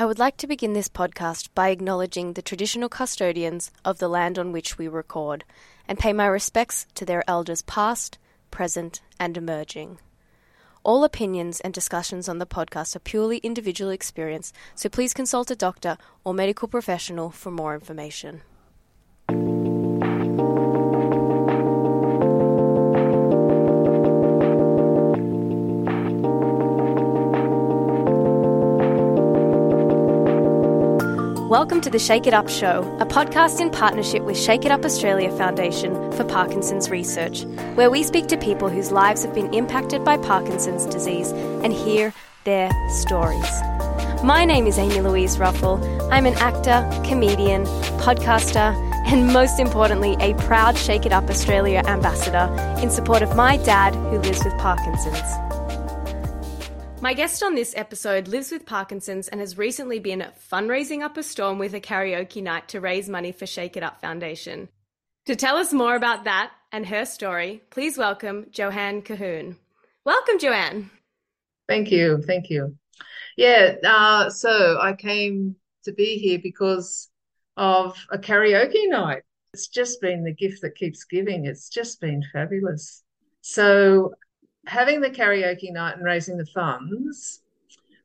I would like to begin this podcast by acknowledging the traditional custodians of the land on which we record and pay my respects to their elders past, present, and emerging. All opinions and discussions on the podcast are purely individual experience, so please consult a doctor or medical professional for more information. Welcome to the Shake It Up Show, a podcast in partnership with Shake It Up Australia Foundation for Parkinson's Research, where we speak to people whose lives have been impacted by Parkinson's disease and hear their stories. My name is Amy Louise Ruffle. I'm an actor, comedian, podcaster, and most importantly, a proud Shake It Up Australia ambassador in support of my dad who lives with Parkinson's. My guest on this episode lives with Parkinson's and has recently been fundraising up a storm with a karaoke night to raise money for Shake It Up Foundation. To tell us more about that and her story, please welcome Joanne Colquhoun. Welcome, Joanne. Thank you. Thank you. Yeah, uh, so I came to be here because of a karaoke night. It's just been the gift that keeps giving. It's just been fabulous. So having the karaoke night and raising the funds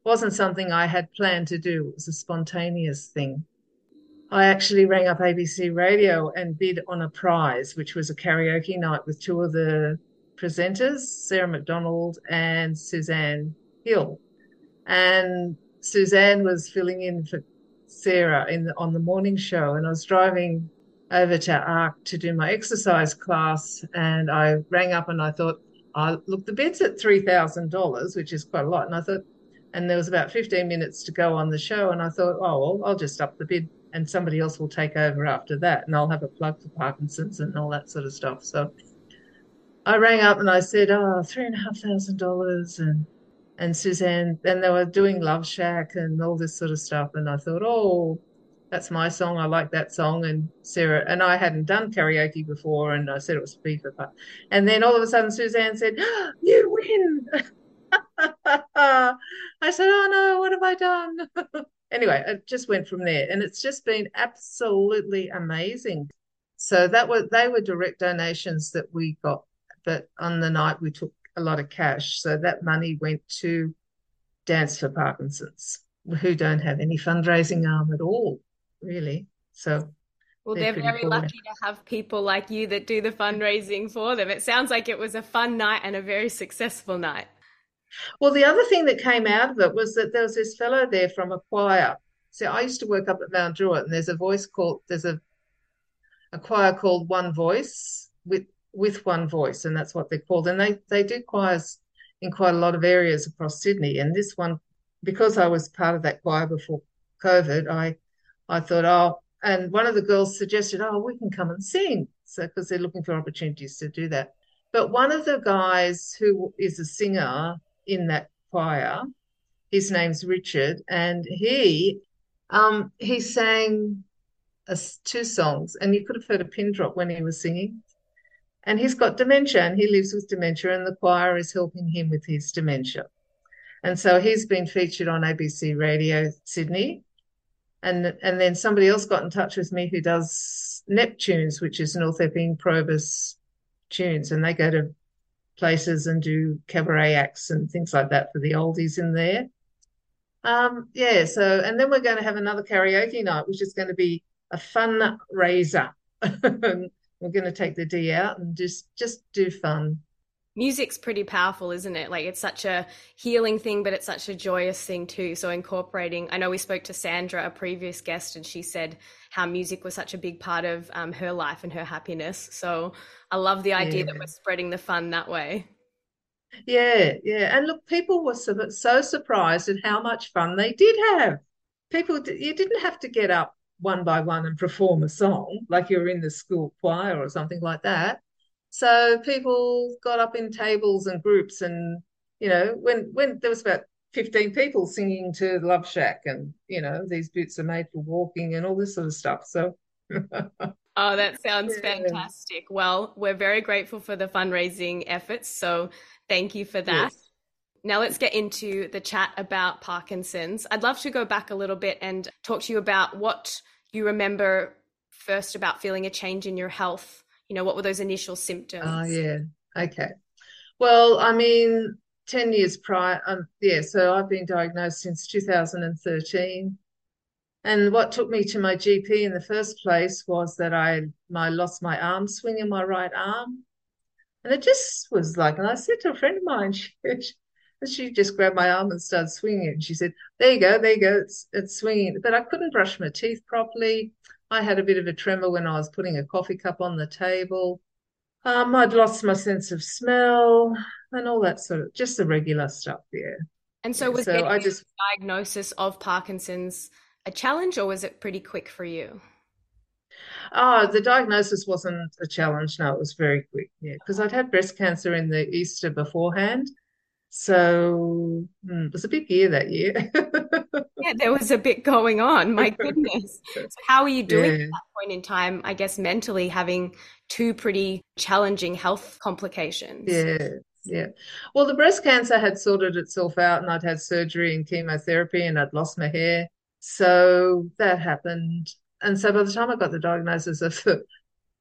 wasn't something I had planned to do. It was a spontaneous thing. I actually rang up ABC Radio and bid on a prize, which was a karaoke night with two of the presenters, Sarah Macdonald and Suzanne Hill. And Suzanne was filling in for Sarah in the, on the morning show, and I was driving over to ARC to do my exercise class, and I rang up and I thought, I looked, the bed's at $3,000, which is quite a lot. And I thought, and there was about 15 minutes to go on the show. And I thought, oh, well, I'll just up the bid and somebody else will take over after that. And I'll have a plug for Parkinson's and all that sort of stuff. So I rang up and I said, oh, three and a half thousand dollars. And, and Suzanne, and they were doing Love Shack and all this sort of stuff. And I thought, oh, that's my song. I like that song. And Sarah and I hadn't done karaoke before, and I said it was FIFA. But, and then all of a sudden, Suzanne said, oh, "You win." I said, "Oh no, what have I done?" anyway, it just went from there, and it's just been absolutely amazing. So that was they were direct donations that we got, but on the night we took a lot of cash. So that money went to Dance for Parkinson's, who don't have any fundraising arm at all really. So well, they're, they're very cool. lucky to have people like you that do the fundraising for them. It sounds like it was a fun night and a very successful night. Well, the other thing that came out of it was that there was this fellow there from a choir. So I used to work up at Mount Druitt, and there's a voice called there's a a choir called One Voice with with One Voice, and that's what they're called. And they they do choirs in quite a lot of areas across Sydney. And this one, because I was part of that choir before COVID, I I thought, oh, and one of the girls suggested, oh, we can come and sing. So, because they're looking for opportunities to do that. But one of the guys who is a singer in that choir, his name's Richard, and he um, he sang a, two songs, and you could have heard a pin drop when he was singing. And he's got dementia, and he lives with dementia, and the choir is helping him with his dementia. And so he's been featured on ABC Radio Sydney and and then somebody else got in touch with me who does Neptunes, which is North Epping Probus tunes, and they go to places and do cabaret acts and things like that for the oldies in there. Um, yeah, so and then we're going to have another karaoke night, which is going to be a fun raiser. we're going to take the D out and just just do fun music's pretty powerful, isn't it? Like it's such a healing thing, but it's such a joyous thing too. So incorporating, I know we spoke to Sandra, a previous guest, and she said how music was such a big part of um, her life and her happiness. So I love the idea yeah. that we're spreading the fun that way. Yeah, yeah. And look, people were so, so surprised at how much fun they did have. People, you didn't have to get up one by one and perform a song like you're in the school choir or something like that so people got up in tables and groups, and you know, when when there was about 15 people singing to Love Shack, and you know, these boots are made for walking and all this sort of stuff. So. oh, that sounds fantastic. Well, we're very grateful for the fundraising efforts. So thank you for that. Yes. Now let's get into the chat about Parkinson's. I'd love to go back a little bit and talk to you about what you remember first about feeling a change in your health. You know, what were those initial symptoms? Oh, yeah. Okay. Well, I mean, 10 years prior, um, yeah, so I've been diagnosed since 2013. And what took me to my GP in the first place was that I, I lost my arm swing in my right arm. And it just was like, and I said to a friend of mine, she, she just grabbed my arm and started swinging. It. And she said, There you go, there you go, it's, it's swinging. But I couldn't brush my teeth properly. I had a bit of a tremor when I was putting a coffee cup on the table. Um, I'd lost my sense of smell and all that sort of just the regular stuff. Yeah. And so, was so I just diagnosis of Parkinson's a challenge, or was it pretty quick for you? Oh, the diagnosis wasn't a challenge. No, it was very quick. Yeah, because I'd had breast cancer in the Easter beforehand, so mm, it was a big year that year. yeah, there was a bit going on. My goodness. So how are you doing yeah. at that point in time? I guess mentally having two pretty challenging health complications. Yeah. Yeah. Well, the breast cancer had sorted itself out, and I'd had surgery and chemotherapy, and I'd lost my hair. So that happened. And so by the time I got the diagnosis of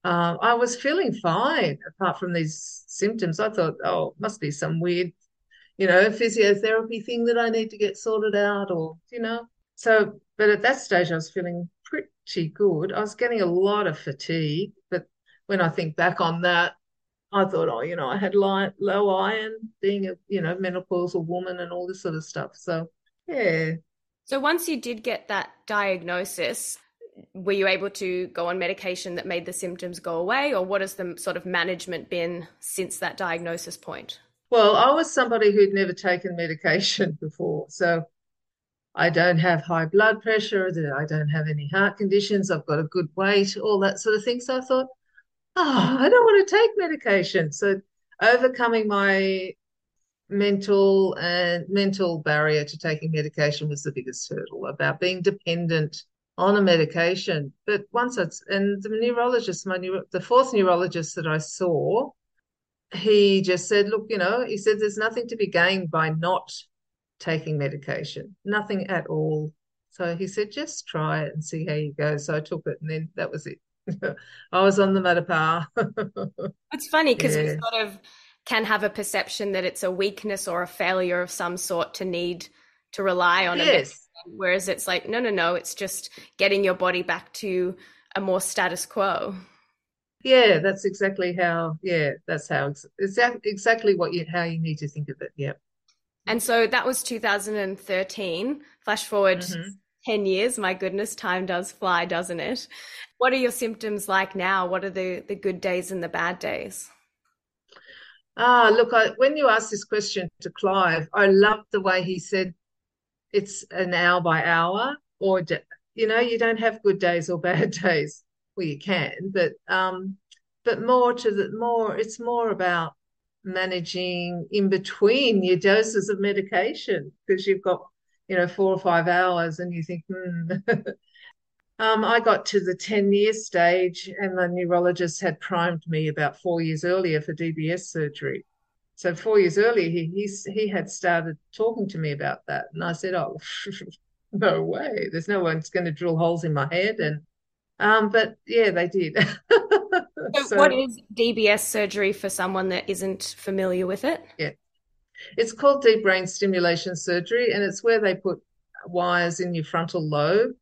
uh, I was feeling fine apart from these symptoms. I thought, oh, must be some weird you know, physiotherapy thing that I need to get sorted out or, you know. So, but at that stage, I was feeling pretty good. I was getting a lot of fatigue. But when I think back on that, I thought, oh, you know, I had low, low iron being a, you know, menopausal woman and all this sort of stuff. So, yeah. So once you did get that diagnosis, were you able to go on medication that made the symptoms go away or what has the sort of management been since that diagnosis point well, I was somebody who'd never taken medication before. So I don't have high blood pressure, I don't have any heart conditions, I've got a good weight, all that sort of thing. So I thought, oh, I don't want to take medication. So overcoming my mental and mental barrier to taking medication was the biggest hurdle about being dependent on a medication. But once it's and the neurologist, my neuro, the fourth neurologist that I saw, he just said, look, you know, he said there's nothing to be gained by not taking medication, nothing at all. So he said, just try it and see how you go. So I took it and then that was it. I was on the Madopar. it's funny because yeah. we sort of can have a perception that it's a weakness or a failure of some sort to need to rely on yes. it. Whereas it's like, no, no, no, it's just getting your body back to a more status quo. Yeah, that's exactly how. Yeah, that's how. Exactly, exactly what you how you need to think of it. Yeah. And so that was 2013. Flash forward mm-hmm. 10 years. My goodness, time does fly, doesn't it? What are your symptoms like now? What are the the good days and the bad days? Ah, look, I, when you asked this question to Clive, I loved the way he said it's an hour by hour, or you know, you don't have good days or bad days well you can but um but more to the more it's more about managing in between your doses of medication because you've got you know four or five hours and you think hmm. um, i got to the 10 year stage and the neurologist had primed me about four years earlier for dbs surgery. So four years earlier he, he, he had started talking to me about that and i said oh no way. There's no one's going to drill holes in my head and um, but yeah, they did. so, so, what is DBS surgery for someone that isn't familiar with it? Yeah, it's called deep brain stimulation surgery, and it's where they put wires in your frontal lobe,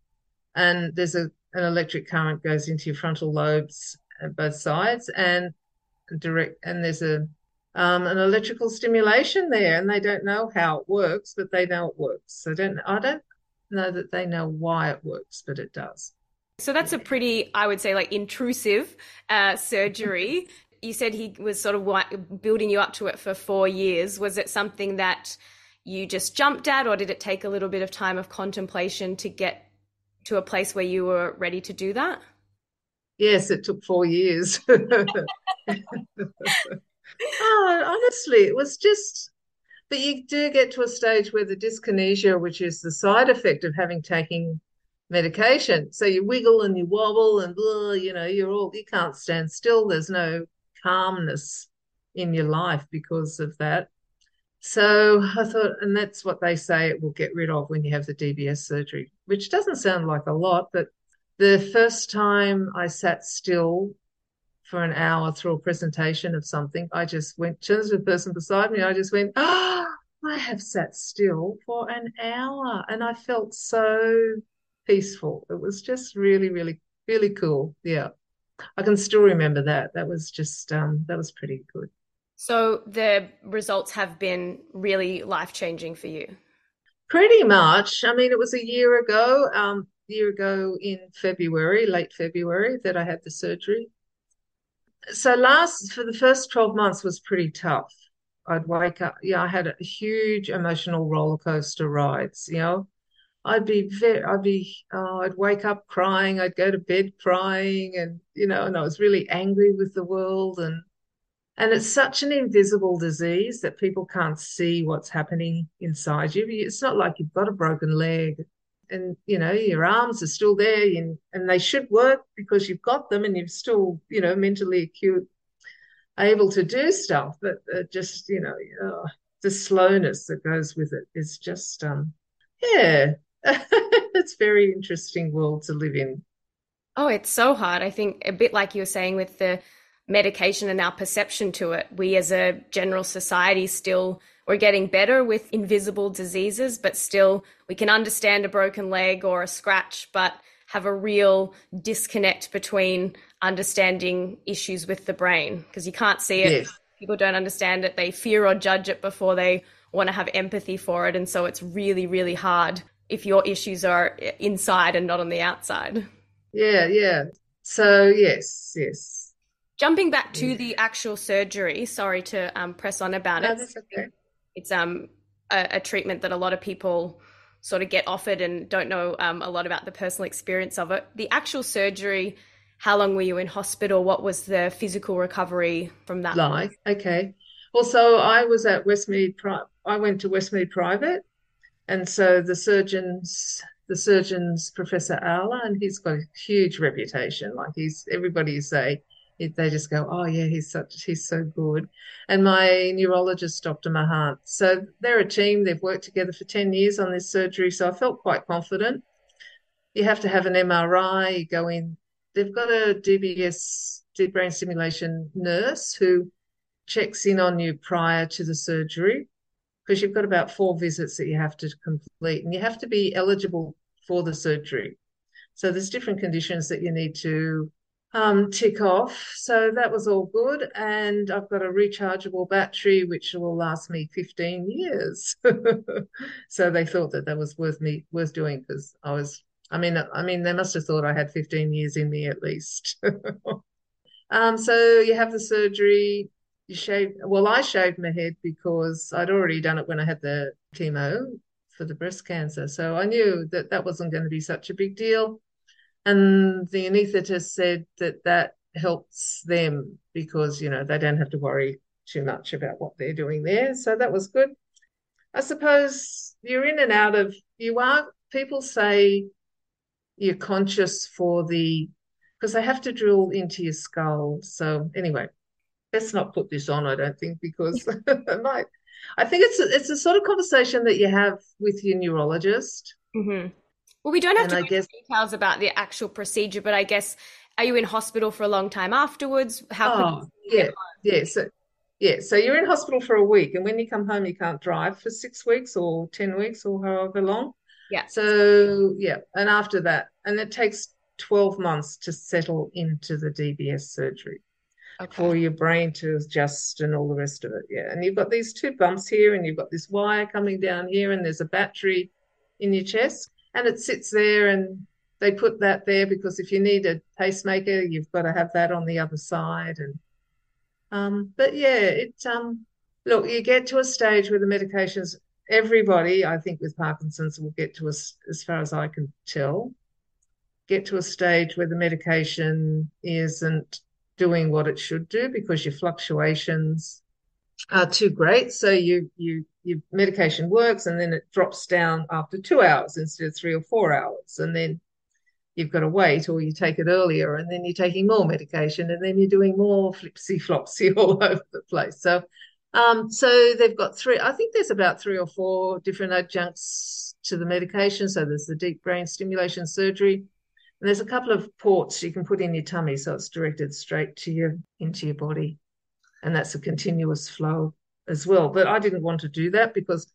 and there's a an electric current goes into your frontal lobes at both sides, and direct, and there's a um, an electrical stimulation there, and they don't know how it works, but they know it works. So don't I don't know that they know why it works, but it does. So that's a pretty, I would say, like intrusive uh, surgery. you said he was sort of building you up to it for four years. Was it something that you just jumped at, or did it take a little bit of time of contemplation to get to a place where you were ready to do that? Yes, it took four years. oh, honestly, it was just but you do get to a stage where the dyskinesia, which is the side effect of having taken medication. So you wiggle and you wobble and blah, you know, you're all you can't stand still. There's no calmness in your life because of that. So I thought, and that's what they say it will get rid of when you have the DBS surgery, which doesn't sound like a lot, but the first time I sat still for an hour through a presentation of something, I just went, to the person beside me, I just went, ah, I have sat still for an hour. And I felt so peaceful. It was just really, really, really cool. Yeah. I can still remember that. That was just, um, that was pretty good. So the results have been really life changing for you. Pretty much. I mean, it was a year ago, um, year ago in February, late February, that I had the surgery. So last for the first 12 months was pretty tough. I'd wake up, yeah, I had a huge emotional roller coaster rides, you know. I'd be very, I'd be, oh, I'd wake up crying, I'd go to bed crying, and you know, and I was really angry with the world, and and it's such an invisible disease that people can't see what's happening inside you. It's not like you've got a broken leg and, you know, your arms are still there and, and they should work because you've got them and you're still, you know, mentally acute, able to do stuff. But uh, just, you know, uh, the slowness that goes with it is just, um, yeah, it's very interesting world to live in. Oh, it's so hard. I think a bit like you were saying with the medication and our perception to it. We as a general society still we're getting better with invisible diseases, but still we can understand a broken leg or a scratch, but have a real disconnect between understanding issues with the brain because you can't see it. Yes. People don't understand it. They fear or judge it before they want to have empathy for it. And so it's really, really hard if your issues are inside and not on the outside. Yeah, yeah. So, yes, yes jumping back to the actual surgery, sorry to um, press on about no, it. That's okay. It's um, a, a, treatment that a lot of people sort of get offered and don't know um, a lot about the personal experience of it. The actual surgery, how long were you in hospital? What was the physical recovery from that? Like, okay. Also, I was at Westmead. Pri- I went to Westmead Private, and so the surgeons the surgeon's Professor Alla, and he's got a huge reputation. Like he's everybody say they just go, oh yeah, he's such he's so good. And my neurologist, Dr. Mahant. So they're a team. They've worked together for ten years on this surgery. So I felt quite confident. You have to have an MRI. You go in. They've got a DBS, deep brain stimulation nurse who checks in on you prior to the surgery because you've got about four visits that you have to complete, and you have to be eligible for the surgery. So there's different conditions that you need to um, tick off. So that was all good. And I've got a rechargeable battery, which will last me 15 years. so they thought that that was worth me, worth doing because I was, I mean, I mean, they must have thought I had 15 years in me at least. um, so you have the surgery, shave, well, I shaved my head because I'd already done it when I had the chemo for the breast cancer. So I knew that that wasn't going to be such a big deal. And the anaesthetist said that that helps them because, you know, they don't have to worry too much about what they're doing there. So that was good. I suppose you're in and out of, you are, people say you're conscious for the, because they have to drill into your skull. So anyway, let's not put this on, I don't think, because I might. I think it's a, it's a sort of conversation that you have with your neurologist. Mm-hmm. Well, we don't have and to I guess, details about the actual procedure, but I guess are you in hospital for a long time afterwards? How? Oh, yeah, yeah. So, yeah, so you're in hospital for a week, and when you come home, you can't drive for six weeks or ten weeks or however long. Yeah. So yeah, and after that, and it takes twelve months to settle into the DBS surgery. Okay. For your brain to adjust and all the rest of it, yeah. And you've got these two bumps here, and you've got this wire coming down here, and there's a battery in your chest and it sits there and they put that there because if you need a pacemaker, you've got to have that on the other side. And um, but yeah, it um, look, you get to a stage where the medications. Everybody, I think, with Parkinson's will get to us, as far as I can tell, get to a stage where the medication isn't doing what it should do because your fluctuations are too great. So you you your medication works and then it drops down after two hours instead of three or four hours. And then you've got to wait or you take it earlier and then you're taking more medication and then you're doing more flipsy flopsy all over the place. So Um, so they've got three, I think there's about three or four different adjuncts to the medication. So there's the deep brain stimulation surgery. And there's a couple of ports you can put in your tummy, so it's directed straight to you into your body. And that's a continuous flow as well. But I didn't want to do that because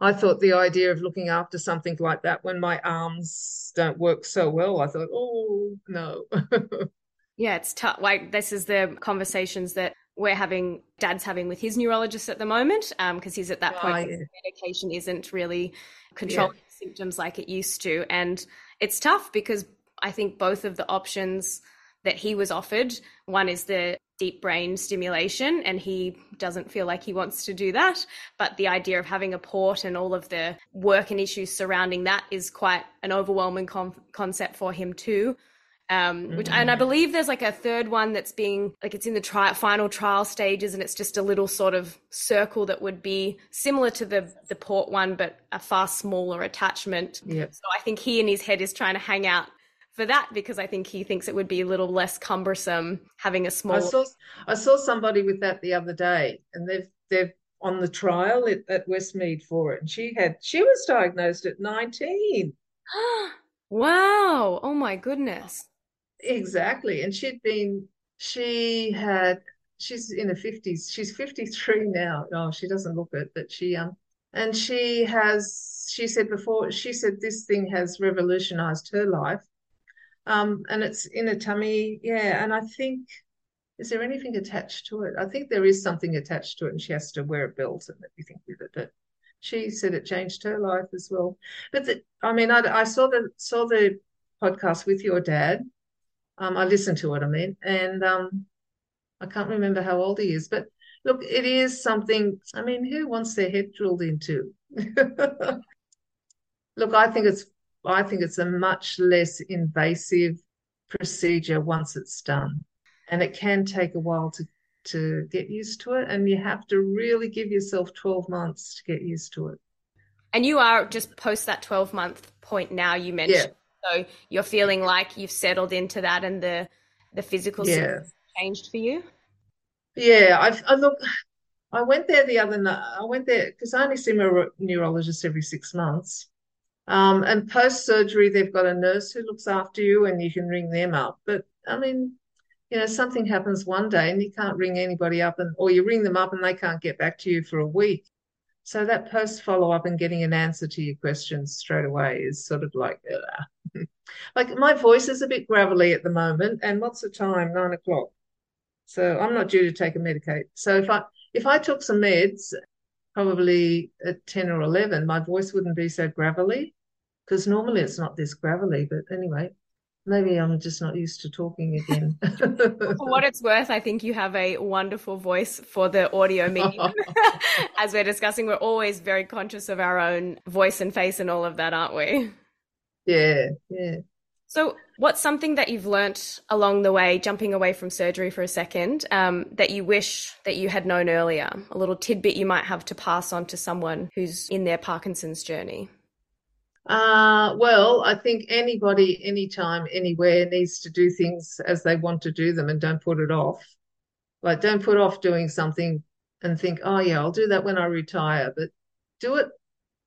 I thought the idea of looking after something like that when my arms don't work so well, I thought, oh no. yeah, it's tough. Like this is the conversations that we're having, Dad's having with his neurologist at the moment, because um, he's at that point. Oh, yeah. Medication isn't really controlling yeah. symptoms like it used to, and it's tough because I think both of the options that he was offered, one is the deep brain stimulation and he doesn't feel like he wants to do that but the idea of having a port and all of the work and issues surrounding that is quite an overwhelming concept for him too um, which and I mm. believe there's like a third one that's being like it's in the tri- final trial stages and it's just a little sort of circle that would be similar to the the port one but a far smaller attachment. Yep. So I think he in his head is trying to hang out for that because I think he thinks it would be a little less cumbersome having a small. I saw I saw somebody with that the other day, and they've they've on the trial at, at Westmead for it, and she had she was diagnosed at nineteen. wow! Oh my goodness. Exactly. And she'd been, she had, she's in her 50s. She's 53 now. Oh, she doesn't look it, but she, um, and she has, she said before, she said this thing has revolutionized her life. Um, and it's in a tummy. Yeah. And I think, is there anything attached to it? I think there is something attached to it and she has to wear a belt and everything with it. But she said it changed her life as well. But the, I mean, I, I saw the, saw the podcast with your dad um, I listened to it, I mean, and um, I can't remember how old he is, but look, it is something. I mean, who wants their head drilled into? look, I think it's I think it's a much less invasive procedure once it's done, and it can take a while to to get used to it, and you have to really give yourself twelve months to get used to it. And you are just post that twelve month point now. You mentioned. Yeah so you're feeling like you've settled into that and the the physical yeah. changed for you? Yeah, I've, I look. I went there the other night. I went there because I only see my neurologist every six months. Um, and post surgery, they've got a nurse who looks after you, and you can ring them up. But I mean, you know, something happens one day, and you can't ring anybody up, and or you ring them up, and they can't get back to you for a week. So that post follow up and getting an answer to your questions straight away is sort of like, like my voice is a bit gravelly at the moment. And what's the time? Nine o'clock. So I'm not due to take a medicate. So if I if I took some meds, probably at ten or eleven, my voice wouldn't be so gravelly because normally it's not this gravelly. But anyway, maybe I'm just not used to talking again. for what it's worth, I think you have a wonderful voice for the audio medium. As we're discussing, we're always very conscious of our own voice and face and all of that, aren't we? Yeah, yeah. So, what's something that you've learnt along the way, jumping away from surgery for a second, um, that you wish that you had known earlier? A little tidbit you might have to pass on to someone who's in their Parkinson's journey? Uh, well, I think anybody, anytime, anywhere needs to do things as they want to do them and don't put it off. Like, don't put off doing something and think, oh, yeah, I'll do that when I retire, but do it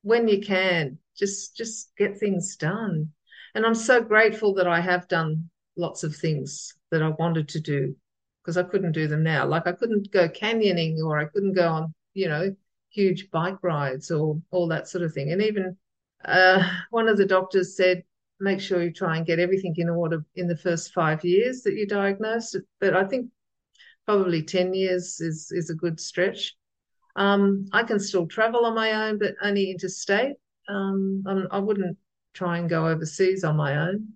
when you can. Just, just get things done. And I'm so grateful that I have done lots of things that I wanted to do because I couldn't do them now. Like, I couldn't go canyoning or I couldn't go on, you know, huge bike rides or all that sort of thing. And even uh, one of the doctors said, make sure you try and get everything in order in the first five years that you're diagnosed. But I think probably 10 years is, is a good stretch. Um, I can still travel on my own, but only interstate. Um, I wouldn't try and go overseas on my own.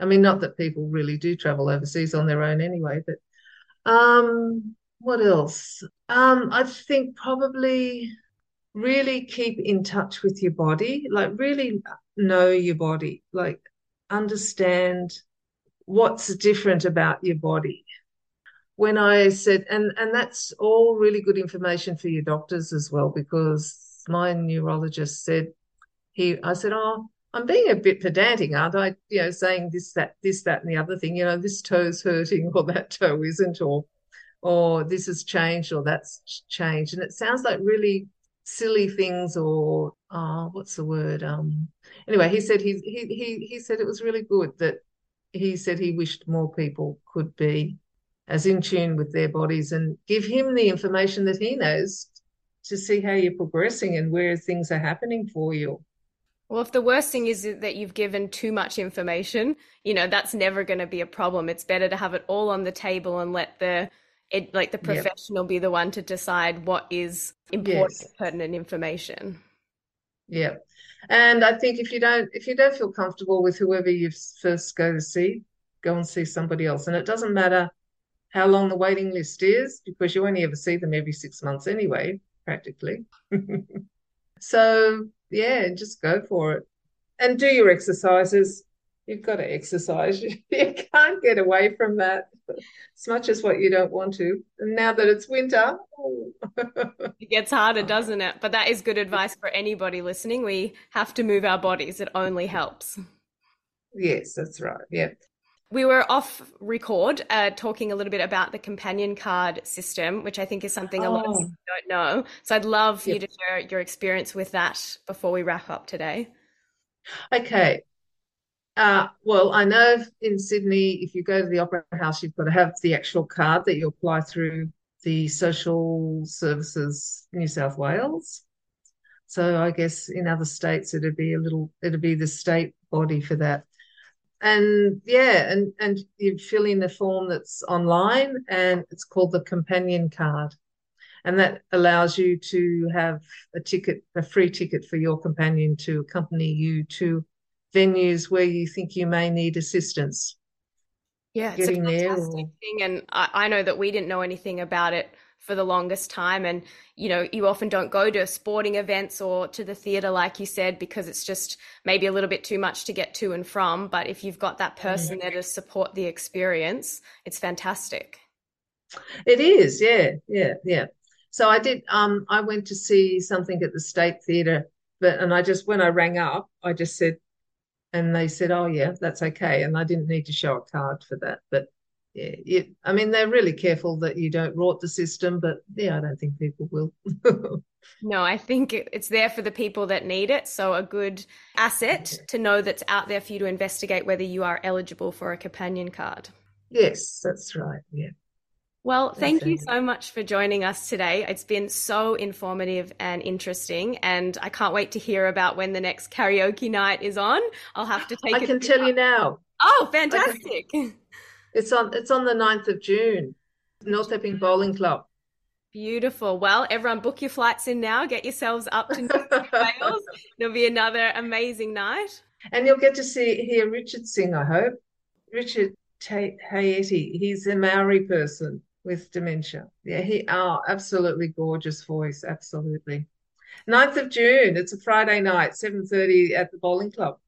I mean, not that people really do travel overseas on their own anyway, but um, what else? Um, I think probably really keep in touch with your body, like really know your body, like understand what's different about your body. When I said, and and that's all really good information for your doctors as well, because my neurologist said he, I said, oh, I'm being a bit pedantic, aren't I? You know, saying this, that, this, that, and the other thing. You know, this toe's hurting or that toe isn't, or or this has changed or that's changed. And it sounds like really silly things or oh, what's the word? Um anyway, he said he he he he said it was really good that he said he wished more people could be as in tune with their bodies and give him the information that he knows to see how you're progressing and where things are happening for you. Well, if the worst thing is that you've given too much information, you know, that's never going to be a problem. It's better to have it all on the table and let the it like the professional yep. be the one to decide what is important yes. pertinent information. Yeah. And I think if you don't if you don't feel comfortable with whoever you first go to see, go and see somebody else. And it doesn't matter how long the waiting list is because you only ever see them every six months anyway, practically. so yeah, just go for it. And do your exercises. You've got to exercise. You can't get away from that as much as what you don't want to. And now that it's winter, oh. it gets harder, doesn't it? But that is good advice for anybody listening. We have to move our bodies, it only helps. Yes, that's right. Yeah. We were off record uh, talking a little bit about the companion card system, which I think is something a lot of oh. people don't know. So I'd love for yep. you to share your experience with that before we wrap up today. Okay. Uh, well, I know in Sydney, if you go to the Opera House, you've got to have the actual card that you apply through the Social Services New South Wales. So I guess in other states it'd be a little, it'd be the state body for that and yeah, and and you fill in a form that's online, and it's called the companion card, and that allows you to have a ticket, a free ticket for your companion to accompany you to venues where you think you may need assistance. Yeah, it's a fantastic thing, and I, I know that we didn't know anything about it for the longest time and you know you often don't go to sporting events or to the theater like you said because it's just maybe a little bit too much to get to and from but if you've got that person there to support the experience it's fantastic it is yeah yeah yeah so i did um i went to see something at the state theater but and i just when i rang up i just said and they said oh yeah that's okay and i didn't need to show a card for that but yeah, I mean, they're really careful that you don't rot the system, but yeah, I don't think people will. no, I think it's there for the people that need it. So, a good asset to know that's out there for you to investigate whether you are eligible for a companion card. Yes, that's right. Yeah. Well, thank you so much for joining us today. It's been so informative and interesting, and I can't wait to hear about when the next karaoke night is on. I'll have to take. I can tell you now. Oh, fantastic! It's on it's on the 9th of June. North Epping Bowling Club. Beautiful. Well, everyone book your flights in now. Get yourselves up to North Wales. It'll be another amazing night. And you'll get to see hear Richard sing, I hope. Richard Tate Hayeti. He's a Maori person with dementia. Yeah, he oh, absolutely gorgeous voice. Absolutely. 9th of June. It's a Friday night, 7.30 at the bowling club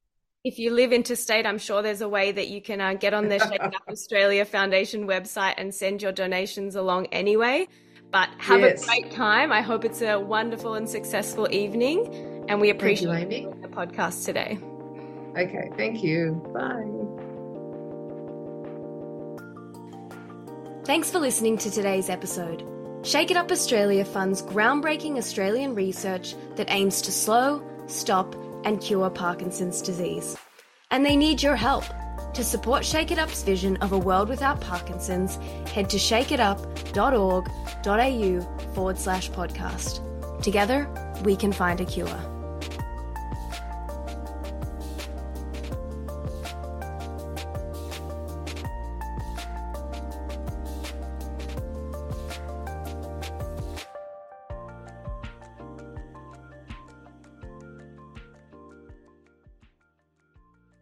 if you live interstate, I'm sure there's a way that you can uh, get on the Shake Up Australia Foundation website and send your donations along anyway. But have yes. a great time. I hope it's a wonderful and successful evening. And we appreciate you, the podcast today. Okay, thank you. Bye. Thanks for listening to today's episode. Shake It Up Australia funds groundbreaking Australian research that aims to slow, stop, and cure Parkinson's disease. And they need your help. To support Shake It Up's vision of a world without Parkinson's, head to shakeitup.org.au forward slash podcast. Together, we can find a cure.